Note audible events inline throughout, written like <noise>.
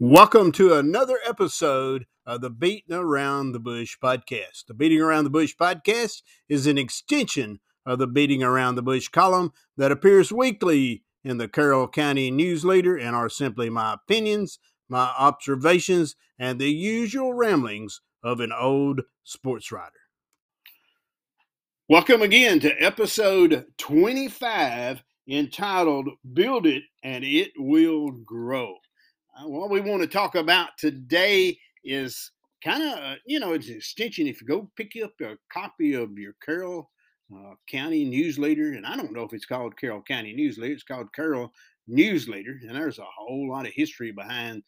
Welcome to another episode of the Beating Around the Bush podcast. The Beating Around the Bush podcast is an extension of the Beating Around the Bush column that appears weekly in the Carroll County News Leader and are simply my opinions, my observations, and the usual ramblings of an old sports writer. Welcome again to episode 25 entitled Build It and It Will Grow. Uh, what we want to talk about today is kind of, uh, you know, it's an extension. If you go pick up a copy of your Carroll uh, County News Leader, and I don't know if it's called Carroll County News Leader, it's called Carroll News Leader, and there's a whole lot of history behind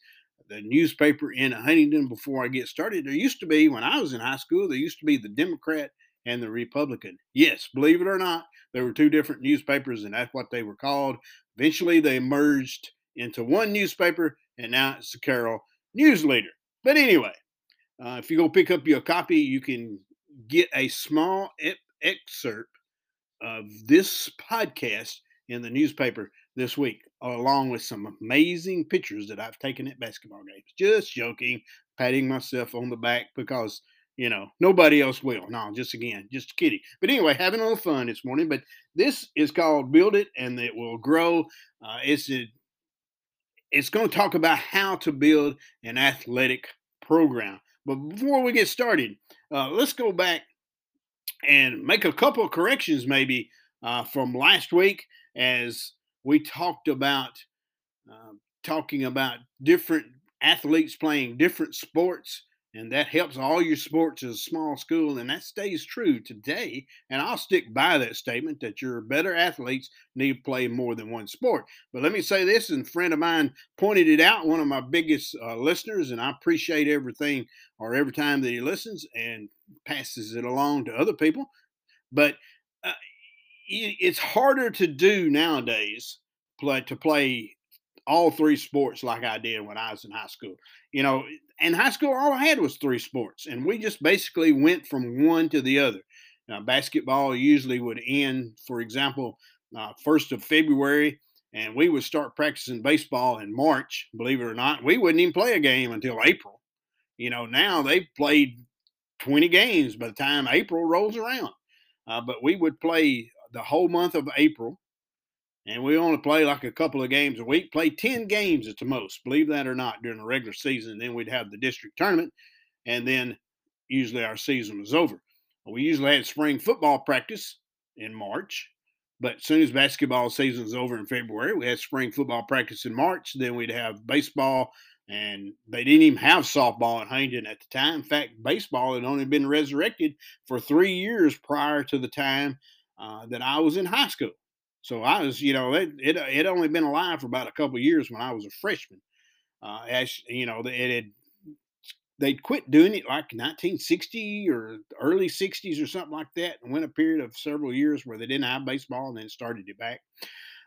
the newspaper in Huntingdon before I get started. There used to be, when I was in high school, there used to be the Democrat and the Republican. Yes, believe it or not, there were two different newspapers, and that's what they were called. Eventually, they merged into one newspaper, and now it's the Carroll News Leader. But anyway, uh, if you go pick up your copy, you can get a small excerpt of this podcast in the newspaper this week, along with some amazing pictures that I've taken at basketball games. Just joking, patting myself on the back because you know nobody else will. No, just again, just kidding. But anyway, having a little fun this morning. But this is called "Build It and It Will Grow." Uh, it's a it's going to talk about how to build an athletic program. But before we get started, uh, let's go back and make a couple of corrections, maybe uh, from last week, as we talked about uh, talking about different athletes playing different sports and that helps all your sports as a small school and that stays true today and i'll stick by that statement that your better athletes need to play more than one sport but let me say this and a friend of mine pointed it out one of my biggest uh, listeners and i appreciate everything or every time that he listens and passes it along to other people but uh, it's harder to do nowadays play to play all three sports like I did when I was in high school. You know, in high school, all I had was three sports, and we just basically went from one to the other. Now, basketball usually would end, for example, uh, first of February, and we would start practicing baseball in March. Believe it or not, we wouldn't even play a game until April. You know, now they've played 20 games by the time April rolls around. Uh, but we would play the whole month of April and we only play like a couple of games a week, play 10 games at the most, believe that or not, during the regular season. Then we'd have the district tournament, and then usually our season was over. We usually had spring football practice in March, but as soon as basketball season was over in February, we had spring football practice in March. Then we'd have baseball, and they didn't even have softball in Huntingdon at the time. In fact, baseball had only been resurrected for three years prior to the time uh, that I was in high school. So I was, you know, it it it only been alive for about a couple years when I was a freshman. Uh, as you know, it had they'd quit doing it like 1960 or early 60s or something like that, and went a period of several years where they didn't have baseball, and then started it back.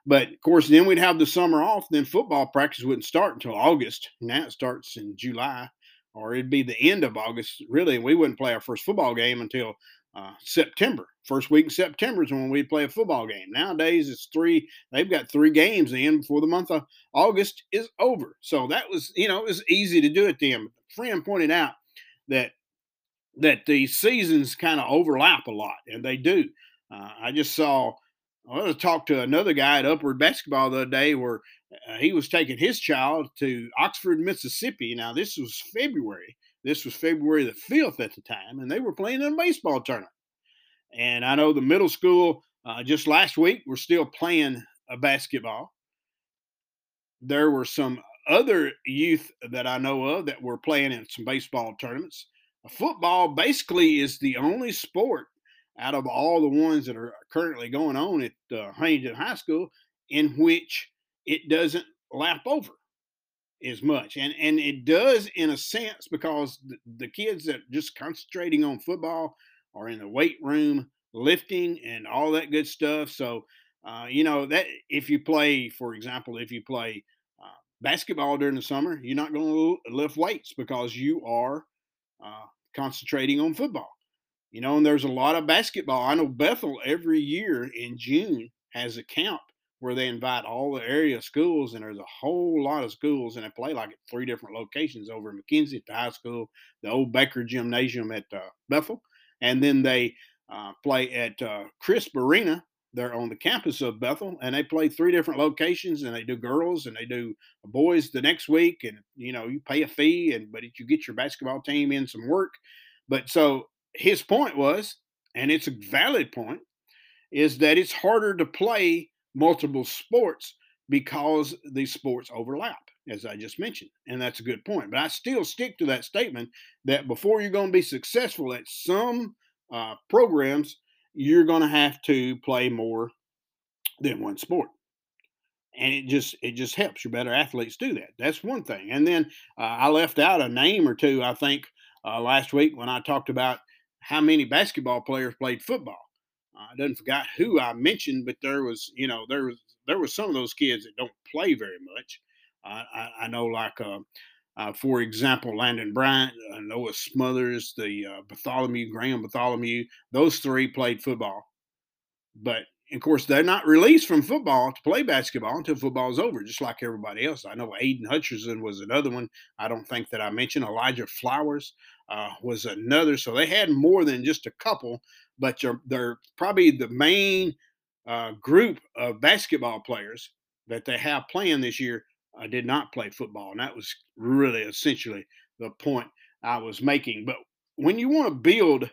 But of course, then we'd have the summer off. Then football practice wouldn't start until August. Now it starts in July, or it'd be the end of August. Really, we wouldn't play our first football game until uh, September. First week in September is when we play a football game. Nowadays, it's three. They've got three games in before the month of August is over. So that was, you know, it was easy to do it then. Friend pointed out that that the seasons kind of overlap a lot, and they do. Uh, I just saw. I was talked to another guy at Upward Basketball the other day where uh, he was taking his child to Oxford, Mississippi. Now this was February, this was February the 5th at the time, and they were playing in a baseball tournament. And I know the middle school uh, just last week were still playing a basketball. There were some other youth that I know of that were playing in some baseball tournaments. Football basically is the only sport out of all the ones that are currently going on at uh, Huntingdon High School in which it doesn't lap over as much and and it does in a sense because the, the kids that just concentrating on football are in the weight room lifting and all that good stuff so uh, you know that if you play for example if you play uh, basketball during the summer you're not going to lift weights because you are uh, concentrating on football you know and there's a lot of basketball. I know bethel every year in june has a camp where they invite all the area schools, and there's a whole lot of schools, and they play like at three different locations over in McKenzie at the high school, the old Baker Gymnasium at uh, Bethel, and then they uh, play at uh, Crisp Arena. They're on the campus of Bethel, and they play three different locations, and they do girls and they do boys the next week, and you know you pay a fee, and but you get your basketball team in some work. But so his point was, and it's a valid point, is that it's harder to play multiple sports because these sports overlap, as I just mentioned. And that's a good point. But I still stick to that statement that before you're going to be successful at some uh, programs, you're going to have to play more than one sport. And it just it just helps your better athletes do that. That's one thing. And then uh, I left out a name or two. I think uh, last week when I talked about how many basketball players played football. I didn't forget who I mentioned, but there was, you know, there was there was some of those kids that don't play very much. Uh, I, I, know, like uh, uh, for example, Landon Bryant, uh, Noah Smothers, the uh, Bartholomew, Graham Bartholomew, those three played football. But of course, they're not released from football to play basketball until football is over, just like everybody else. I know Aiden Hutcherson was another one. I don't think that I mentioned Elijah Flowers uh, was another. So they had more than just a couple, but they're, they're probably the main uh, group of basketball players that they have playing this year uh, did not play football. And that was really essentially the point I was making. But when you want to build,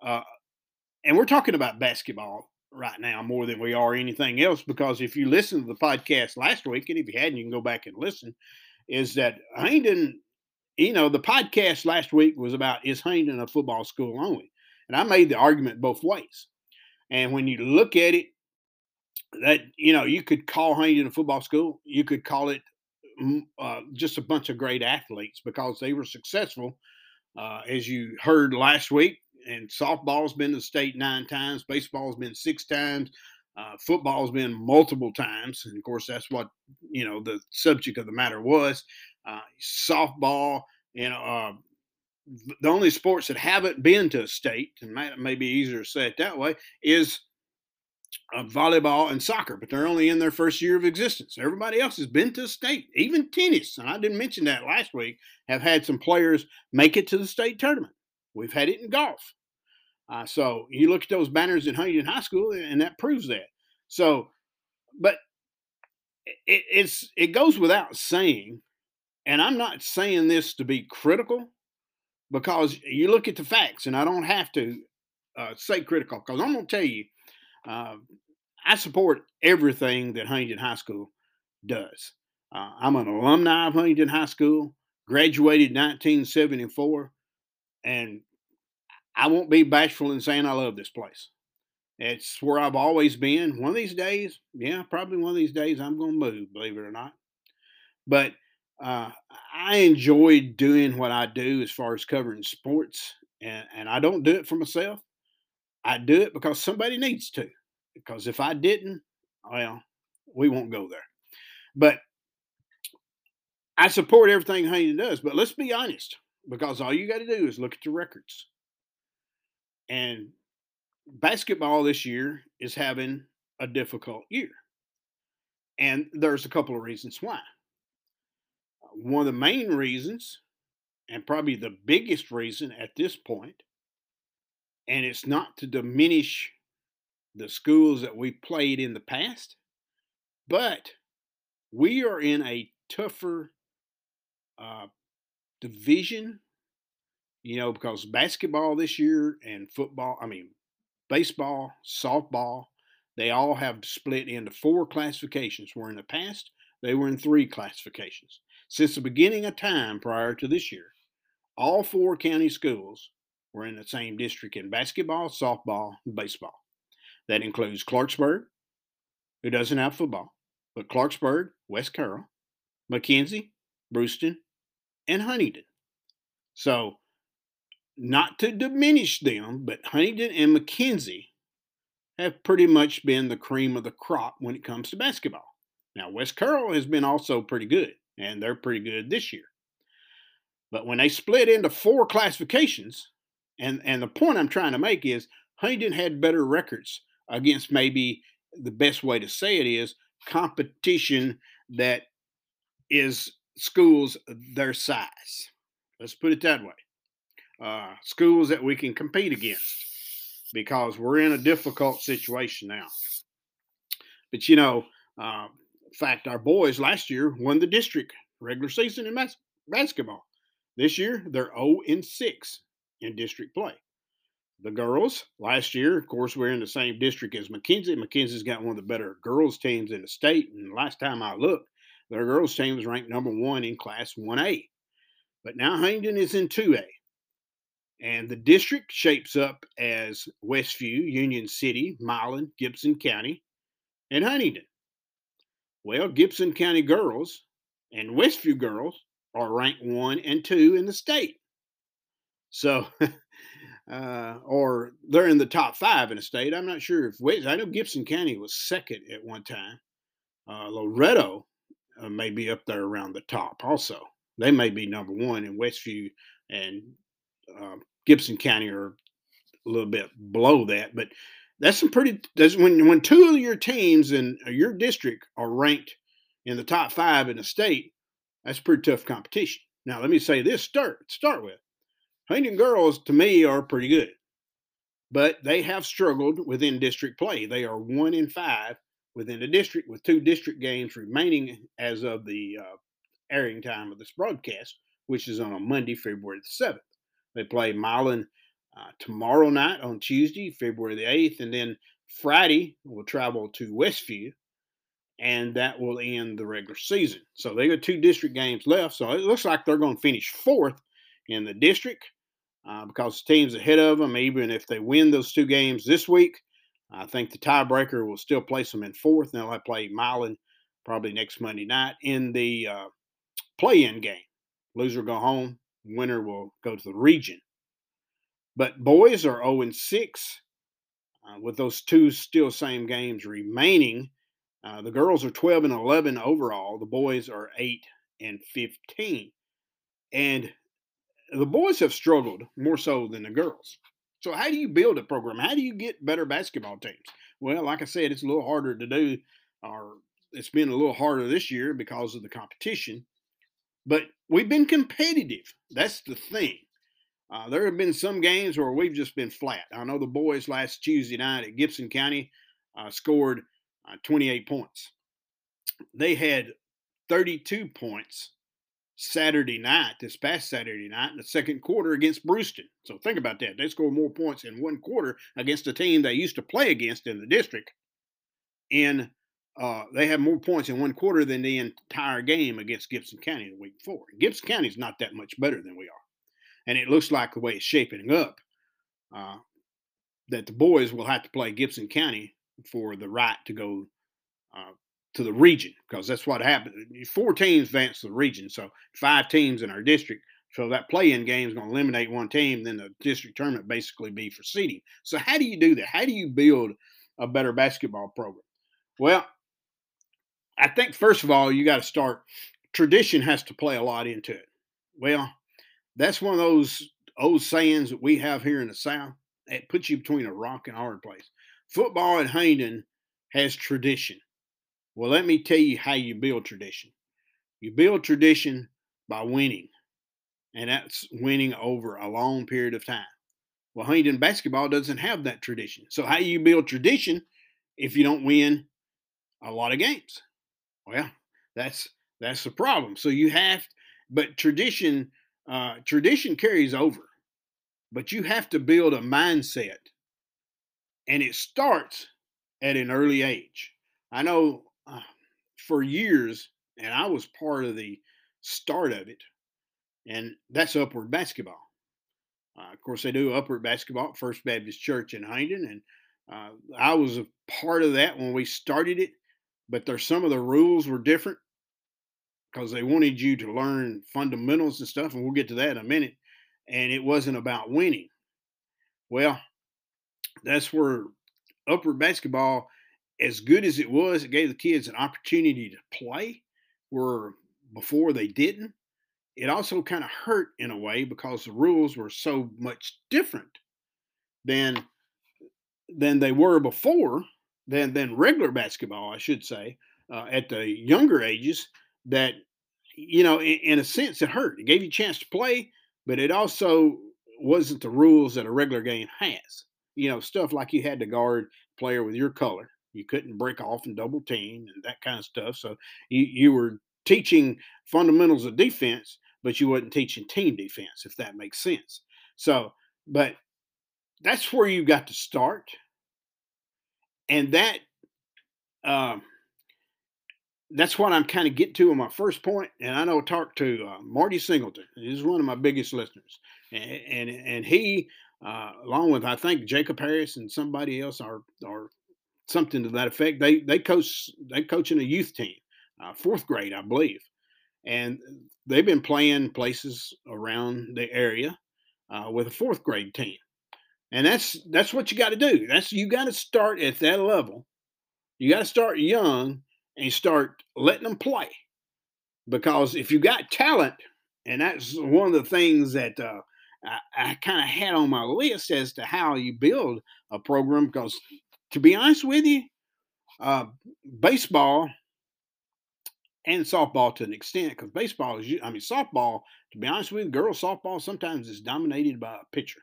uh, and we're talking about basketball right now more than we are anything else, because if you listen to the podcast last week, and if you hadn't, you can go back and listen, is that Hayden you know, the podcast last week was about is Hayden a football school only? And I made the argument both ways. And when you look at it, that you know, you could call Hayden a football school. You could call it mm, uh, just a bunch of great athletes because they were successful, uh, as you heard last week. And softball's been to state nine times, baseball's been six times, uh, football's been multiple times, and of course that's what you know the subject of the matter was. Uh, softball, you know, uh, the only sports that haven't been to a state, and may, easier to say it that way, is uh, volleyball and soccer, but they're only in their first year of existence. Everybody else has been to state, even tennis, and I didn't mention that last week, have had some players make it to the state tournament. We've had it in golf. Uh, so you look at those banners in Huntingdon High School, and that proves that. So, but it, it's it goes without saying and I'm not saying this to be critical because you look at the facts, and I don't have to uh, say critical because I'm going to tell you, uh, I support everything that Huntingdon High School does. Uh, I'm an alumni of Huntingdon High School, graduated 1974, and I won't be bashful in saying I love this place. It's where I've always been. One of these days, yeah, probably one of these days, I'm going to move, believe it or not. But uh, I enjoy doing what I do as far as covering sports, and, and I don't do it for myself. I do it because somebody needs to. Because if I didn't, well, we won't go there. But I support everything Hayden does. But let's be honest, because all you got to do is look at the records. And basketball this year is having a difficult year. And there's a couple of reasons why one of the main reasons, and probably the biggest reason at this point, and it's not to diminish the schools that we played in the past, but we are in a tougher uh, division, you know, because basketball this year and football, I mean, baseball, softball, they all have split into four classifications, where in the past they were in three classifications. Since the beginning of time prior to this year, all four county schools were in the same district in basketball, softball, and baseball. That includes Clarksburg, who doesn't have football, but Clarksburg, West Carroll, McKenzie, Bruceton, and Huntingdon. So, not to diminish them, but Huntingdon and McKenzie have pretty much been the cream of the crop when it comes to basketball. Now, West Carroll has been also pretty good and they're pretty good this year. But when they split into four classifications, and, and the point I'm trying to make is Huntingdon had better records against maybe the best way to say it is competition that is schools their size. Let's put it that way. Uh, schools that we can compete against because we're in a difficult situation now. But you know, uh, in fact, our boys last year won the district regular season in mas- basketball. This year, they're 0 and 6 in district play. The girls last year, of course, we're in the same district as McKenzie. McKenzie's got one of the better girls teams in the state. And last time I looked, their girls team was ranked number one in Class 1A. But now Hayden is in 2A. And the district shapes up as Westview, Union City, Milan, Gibson County, and Huntingdon. Well, Gibson County girls and Westview girls are ranked one and two in the state. So, <laughs> uh, or they're in the top five in the state. I'm not sure if West, I know Gibson County was second at one time. Uh, Loretto uh, may be up there around the top also. They may be number one in Westview and uh, Gibson County are a little bit below that, but that's some pretty. That's when when two of your teams in your district are ranked in the top five in the state. That's pretty tough competition. Now, let me say this: start start with Huntingdon girls to me are pretty good, but they have struggled within district play. They are one in five within the district, with two district games remaining as of the uh, airing time of this broadcast, which is on a Monday, February the seventh. They play Milan uh, tomorrow night on Tuesday, February the 8th. And then Friday, we'll travel to Westview, and that will end the regular season. So they got two district games left. So it looks like they're going to finish fourth in the district uh, because the teams ahead of them, even if they win those two games this week, I think the tiebreaker will still place them in fourth. Now they'll play Milan probably next Monday night in the uh, play in game. Loser go home, winner will go to the region. But boys are 0 and 6 uh, with those two still same games remaining. Uh, the girls are 12 and 11 overall. The boys are 8 and 15. And the boys have struggled more so than the girls. So, how do you build a program? How do you get better basketball teams? Well, like I said, it's a little harder to do, or it's been a little harder this year because of the competition. But we've been competitive. That's the thing. Uh, there have been some games where we've just been flat. I know the boys last Tuesday night at Gibson County uh, scored uh, 28 points. They had 32 points Saturday night, this past Saturday night, in the second quarter against Bruceton. So think about that. They scored more points in one quarter against a team they used to play against in the district. And uh, they have more points in one quarter than the entire game against Gibson County the week before. Gibson County is not that much better than we are and it looks like the way it's shaping up uh, that the boys will have to play Gibson County for the right to go uh, to the region because that's what happened. Four teams advance to the region, so five teams in our district. So that play-in game is going to eliminate one team. Then the district tournament basically be for seeding. So how do you do that? How do you build a better basketball program? Well, I think first of all you got to start. Tradition has to play a lot into it. Well, that's one of those old sayings that we have here in the South. It puts you between a rock and a hard place. Football at Hayden has tradition. Well, let me tell you how you build tradition. You build tradition by winning, and that's winning over a long period of time. Well, Hayden basketball doesn't have that tradition. So, how you build tradition if you don't win a lot of games? Well, that's that's the problem. So you have, but tradition uh, tradition carries over, but you have to build a mindset, and it starts at an early age. I know for years, and I was part of the start of it, and that's upward basketball. Uh, of course, they do upward basketball at First Baptist Church in Hayden, and uh, I was a part of that when we started it. But there's some of the rules were different because they wanted you to learn fundamentals and stuff, and we'll get to that in a minute. And it wasn't about winning. Well, that's where upward basketball, as good as it was, it gave the kids an opportunity to play where before they didn't. It also kind of hurt in a way because the rules were so much different than than they were before, than than regular basketball, I should say uh, at the younger ages that you know, in, in, a sense, it hurt. It gave you a chance to play, but it also wasn't the rules that a regular game has. You know, stuff like you had to guard player with your color. You couldn't break off and double team and that kind of stuff. So you, you were teaching fundamentals of defense, but you wasn't teaching team defense, if that makes sense. So, but that's where you got to start. And that um, that's what I'm kind of getting to in my first point. And I know I talked to uh, Marty Singleton. He's one of my biggest listeners, and and, and he, uh, along with I think Jacob Harris and somebody else, are are something to that effect. They they coach they coaching a youth team, uh, fourth grade, I believe, and they've been playing places around the area uh, with a fourth grade team, and that's that's what you got to do. That's you got to start at that level. You got to start young and start letting them play. Because if you got talent, and that's one of the things that uh, I, I kind of had on my list as to how you build a program. Because to be honest with you, uh, baseball and softball to an extent, because baseball is, I mean, softball, to be honest with you, girls softball sometimes is dominated by a pitcher.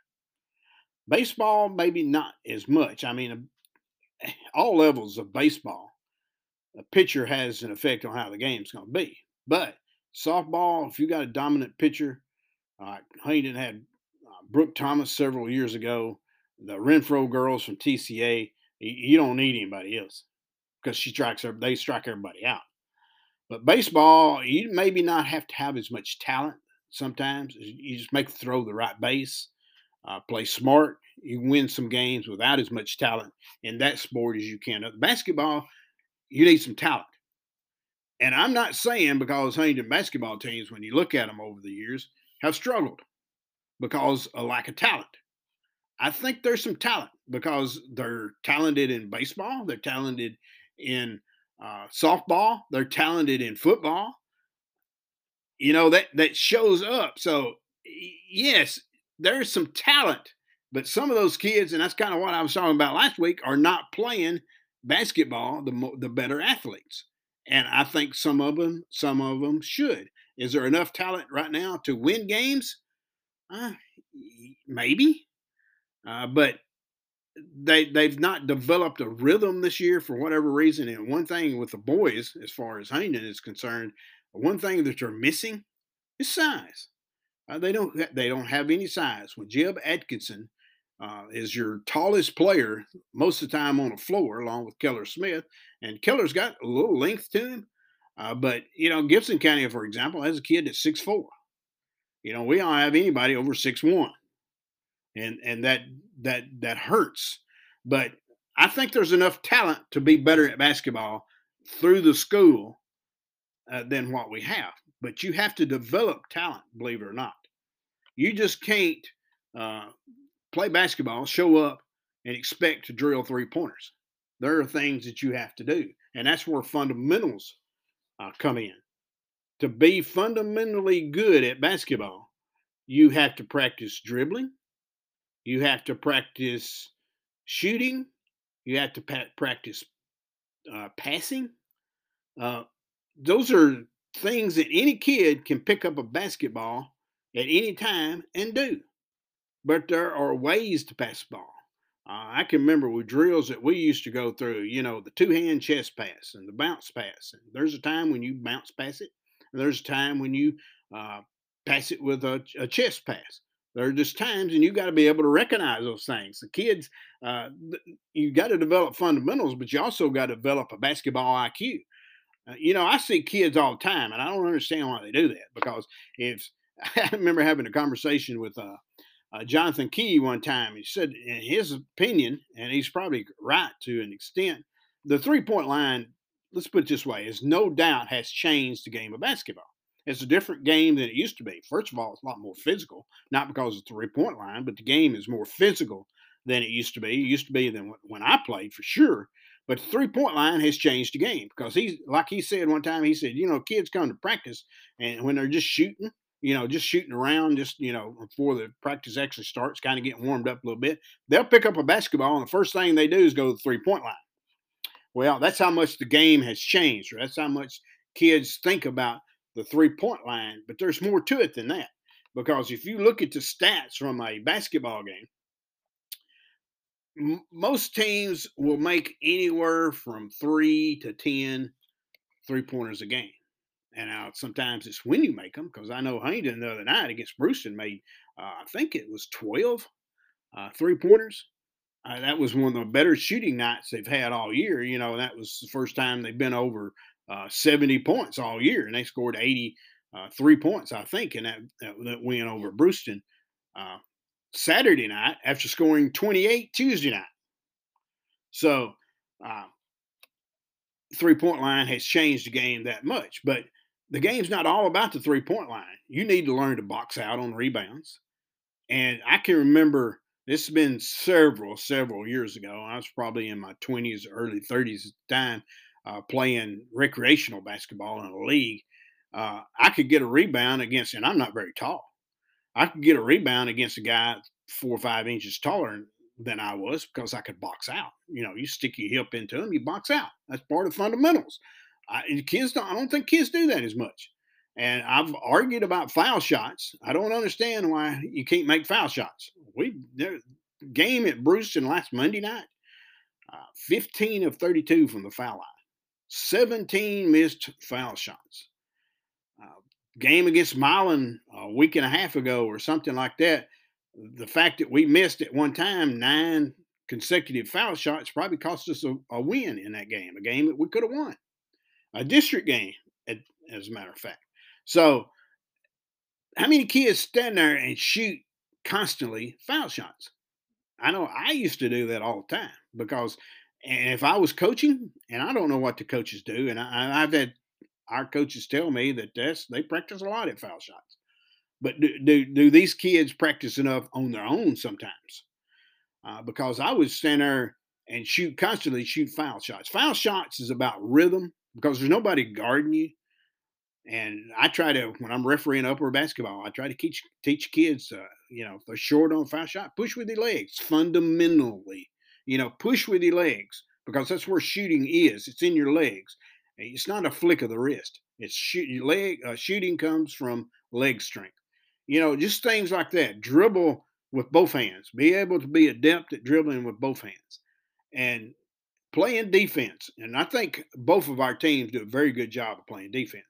Baseball, maybe not as much. I mean, all levels of baseball a pitcher has an effect on how the game's going to be. But softball, if you got a dominant pitcher, uh, Hayden had uh, Brooke Thomas several years ago. The Renfro girls from TCA, you don't need anybody else because she strikes her, they strike everybody out. But baseball, you maybe not have to have as much talent sometimes. You just make throw the right base, uh, play smart. You win some games without as much talent in that sport as you can. Basketball, you need some talent. And I'm not saying because Huntingdon basketball teams, when you look at them over the years, have struggled because of lack of talent. I think there's some talent because they're talented in baseball, they're talented in uh, softball, they're talented in football. You know that that shows up. So yes, there's some talent, but some of those kids, and that's kind of what I was talking about last week, are not playing basketball, the the better athletes. And I think some of them, some of them should. Is there enough talent right now to win games? Uh, maybe, uh, but they they've not developed a rhythm this year for whatever reason. And one thing with the boys, as far as Hayden is concerned, one thing that they're missing is size. Uh, they don't they don't have any size. When Jeb Atkinson uh, is your tallest player most of the time on the floor, along with Keller Smith. And Keller's got a little length to him. Uh, but, you know, Gibson County, for example, has a kid that's six four. You know, we don't have anybody over six one, And, and that, that, that hurts. But I think there's enough talent to be better at basketball through the school uh, than what we have. But you have to develop talent, believe it or not. You just can't uh, play basketball, show up, and expect to drill three pointers. There are things that you have to do, and that's where fundamentals uh, come in. To be fundamentally good at basketball, you have to practice dribbling, you have to practice shooting, you have to pa- practice uh, passing. Uh, those are things that any kid can pick up a basketball at any time and do but there are ways to pass ball. Uh, I can remember with drills that we used to go through, you know, the two hand chest pass and the bounce pass. And there's a time when you bounce pass it, and there's a time when you uh, pass it with a, a, chest pass. There are just times, and you got to be able to recognize those things. The kids, uh, you got to develop fundamentals, but you also got to develop a basketball IQ. Uh, you know, I see kids all the time, and I don't understand why they do that because if <laughs> I remember having a conversation with uh, uh, Jonathan Key one time. He said, in his opinion, and he's probably right to an extent, the three point line, let's put it this way, is no doubt has changed the game of basketball. It's a different game than it used to be. First of all, it's a lot more physical, not because of the three point line, but the game is more physical than it used to be. It used to be than when I played for sure. But the three point line has changed the game because he's like he said one time, he said, you know, kids come to practice and when they're just shooting, you know, just shooting around, just, you know, before the practice actually starts, kind of getting warmed up a little bit, they'll pick up a basketball and the first thing they do is go to the three point line. Well, that's how much the game has changed. That's how much kids think about the three point line. But there's more to it than that. Because if you look at the stats from a basketball game, m- most teams will make anywhere from three to 10 three pointers a game. And now sometimes it's when you make them, because I know Huntingdon the other night against Bruceton made, uh, I think it was 12 uh, three pointers. Uh, that was one of the better shooting nights they've had all year. You know, that was the first time they've been over uh, 70 points all year, and they scored 80 uh, points, I think, in that, that, that win over Bruceton uh, Saturday night after scoring 28 Tuesday night. So, uh, three point line has changed the game that much, but the game's not all about the three point line. You need to learn to box out on rebounds. And I can remember this has been several, several years ago. I was probably in my 20s, early 30s at the time, uh, playing recreational basketball in a league. Uh, I could get a rebound against, and I'm not very tall. I could get a rebound against a guy four or five inches taller than I was because I could box out. You know, you stick your hip into him, you box out. That's part of fundamentals. I, kids don't. I don't think kids do that as much. And I've argued about foul shots. I don't understand why you can't make foul shots. We there, game at Bruceton last Monday night, uh, 15 of 32 from the foul line, 17 missed foul shots. Uh, game against Milan a week and a half ago or something like that. The fact that we missed at one time nine consecutive foul shots probably cost us a, a win in that game, a game that we could have won, a district game, as a matter of fact. So, how many kids stand there and shoot constantly foul shots? I know I used to do that all the time because and if I was coaching, and I don't know what the coaches do, and I, have had our coaches tell me that that's, they practice a lot at foul shots. But do, do, do these kids practice enough on their own sometimes? Uh, because I would stand there and shoot constantly shoot foul shots. Foul shots is about rhythm because there's nobody guarding you. And I try to, when I'm refereeing Upward basketball, I try to teach teach kids, uh, you know, if they're short on foul shot, push with your legs fundamentally. You know, push with your legs because that's where shooting is. It's in your legs. It's not a flick of the wrist. It's shoot, leg. Uh, shooting comes from leg strength. You know, just things like that. Dribble with both hands. Be able to be adept at dribbling with both hands, and playing defense. And I think both of our teams do a very good job of playing defense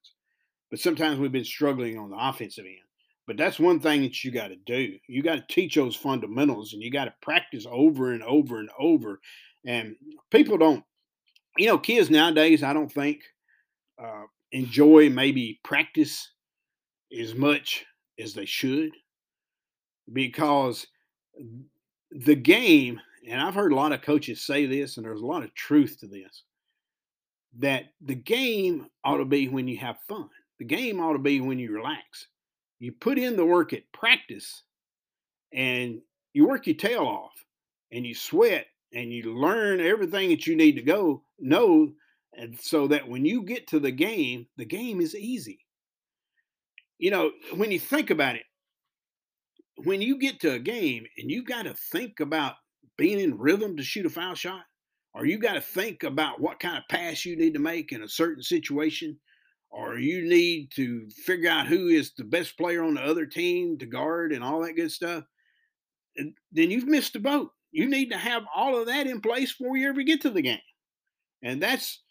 but sometimes we've been struggling on the offensive end. But that's one thing that you got to do. You got to teach those fundamentals and you got to practice over and over and over. And people don't, you know, kids nowadays, I don't think uh, enjoy maybe practice as much as they should because the game, and I've heard a lot of coaches say this, and there's a lot of truth to this, that the game ought to be when you have fun. The game ought to be when you relax. You put in the work at practice and you work your tail off and you sweat and you learn everything that you need to go know and so that when you get to the game the game is easy. You know when you think about it when you get to a game and you got to think about being in rhythm to shoot a foul shot or you got to think about what kind of pass you need to make in a certain situation or you need to figure out who is the best player on the other team to guard and all that good stuff, then you've missed the boat. You need to have all of that in place before you ever get to the game. And that's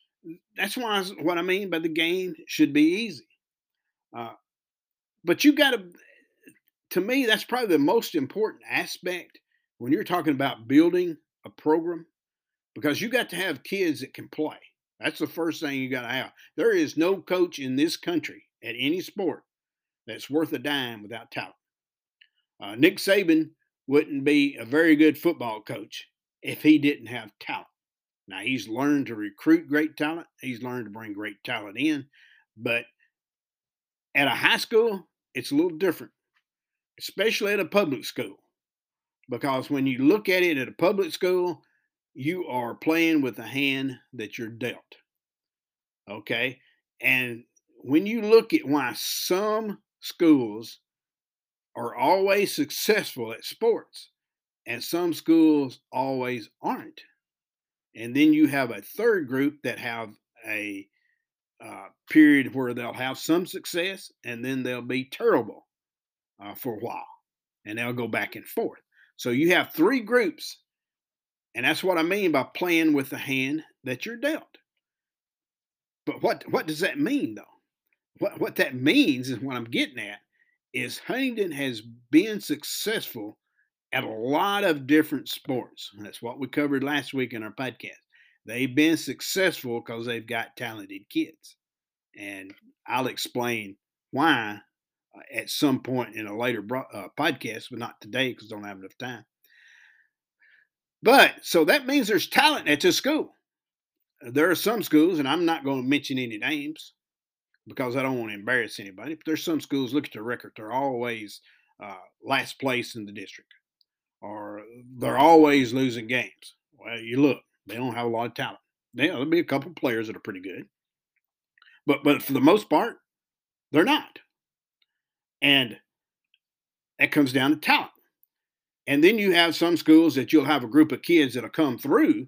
that's why what I mean by the game should be easy. Uh, but you've got to, to me, that's probably the most important aspect when you're talking about building a program, because you got to have kids that can play. That's the first thing you got to have. There is no coach in this country at any sport that's worth a dime without talent. Uh, Nick Saban wouldn't be a very good football coach if he didn't have talent. Now, he's learned to recruit great talent, he's learned to bring great talent in, but at a high school, it's a little different, especially at a public school. Because when you look at it at a public school, you are playing with the hand that you're dealt. Okay. And when you look at why some schools are always successful at sports and some schools always aren't, And then you have a third group that have a uh, period where they'll have some success and then they'll be terrible uh, for a while and they'll go back and forth. So you have three groups. And that's what I mean by playing with the hand that you're dealt. But what, what does that mean, though? What, what that means is what I'm getting at is Huntingdon has been successful at a lot of different sports. That's what we covered last week in our podcast. They've been successful because they've got talented kids. And I'll explain why uh, at some point in a later bro- uh, podcast, but not today because I don't have enough time. But so that means there's talent at this school. There are some schools, and I'm not going to mention any names because I don't want to embarrass anybody, but there's some schools, look at their record, they're always uh, last place in the district or they're always losing games. Well, you look, they don't have a lot of talent. there'll be a couple players that are pretty good, but but for the most part, they're not. And that comes down to talent. And then you have some schools that you'll have a group of kids that'll come through,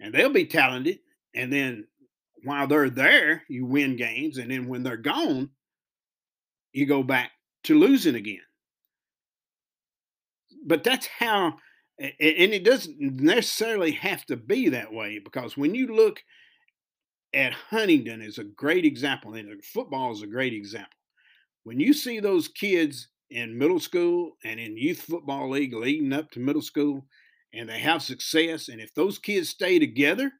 and they'll be talented, and then while they're there, you win games, and then when they're gone, you go back to losing again but that's how and it doesn't necessarily have to be that way because when you look at Huntingdon is a great example, and football is a great example. When you see those kids in middle school and in youth football league leading up to middle school, and they have success, and if those kids stay together,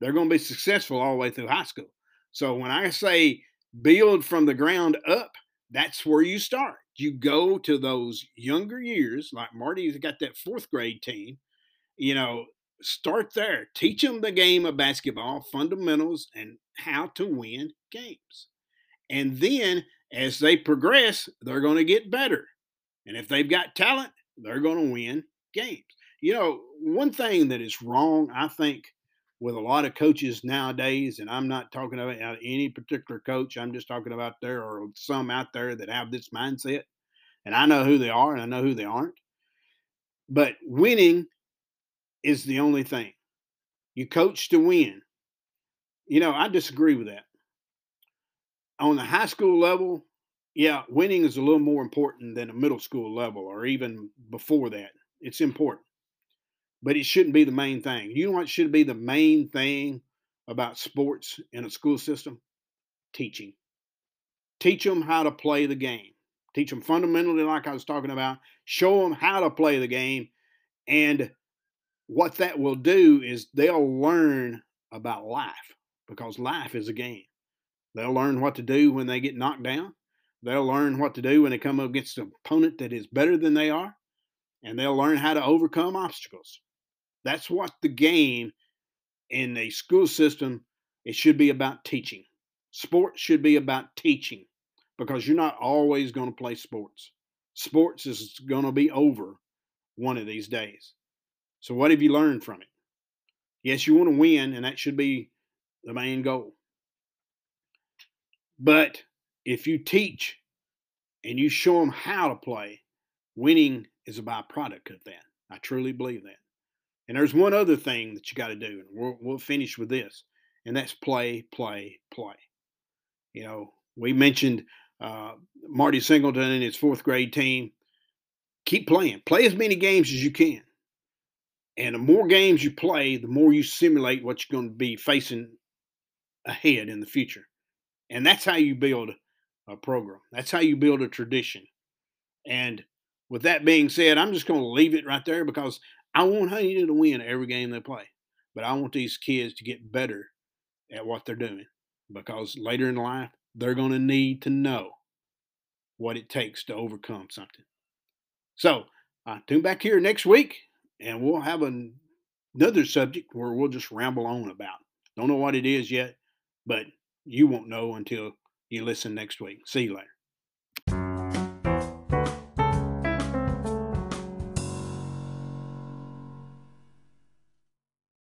they're going to be successful all the way through high school. So when I say build from the ground up, that's where you start you go to those younger years, like Marty's got that fourth grade team, you know, start there. Teach them the game of basketball, fundamentals, and how to win games. And then as they progress, they're going to get better. And if they've got talent, they're going to win games. You know, one thing that is wrong, I think, with a lot of coaches nowadays, and I'm not talking about uh, any particular coach, I'm just talking about there are some out there that have this mindset. And I know who they are and I know who they aren't. But winning is the only thing. You coach to win. You know, I disagree with that. On the high school level, yeah, winning is a little more important than a middle school level or even before that. It's important but it shouldn't be the main thing. You know what should be the main thing about sports in a school system? Teaching. Teach them how to play the game. Teach them fundamentally, like I was talking about. Show them how to play the game. And what that will do is they'll learn about life because life is a game. They'll learn what to do when they get knocked down. They'll learn what to do when they come up against an opponent that is better than they are. And they'll learn how to overcome obstacles. That's what the game in a school system it should be about teaching. Sports should be about teaching because you're not always going to play sports. Sports is going to be over one of these days. So what have you learned from it? Yes, you want to win and that should be the main goal. But if you teach and you show them how to play, winning is a byproduct of that. I truly believe that. And there's one other thing that you got to do, and we'll, we'll finish with this, and that's play, play, play. You know, we mentioned uh, Marty Singleton and his fourth grade team. Keep playing. Play as many games as you can. And the more games you play, the more you simulate what you're going to be facing ahead in the future. And that's how you build a program. That's how you build a tradition. And with that being said, I'm just going to leave it right there because I want Huntingdon to win every game they play, but I want these kids to get better at what they're doing because later in life, they're going to need to know what it takes to overcome something. So, uh, tune back here next week and we'll have an, another subject where we'll just ramble on about. Don't know what it is yet, but you won't know until you listen next week. See you later.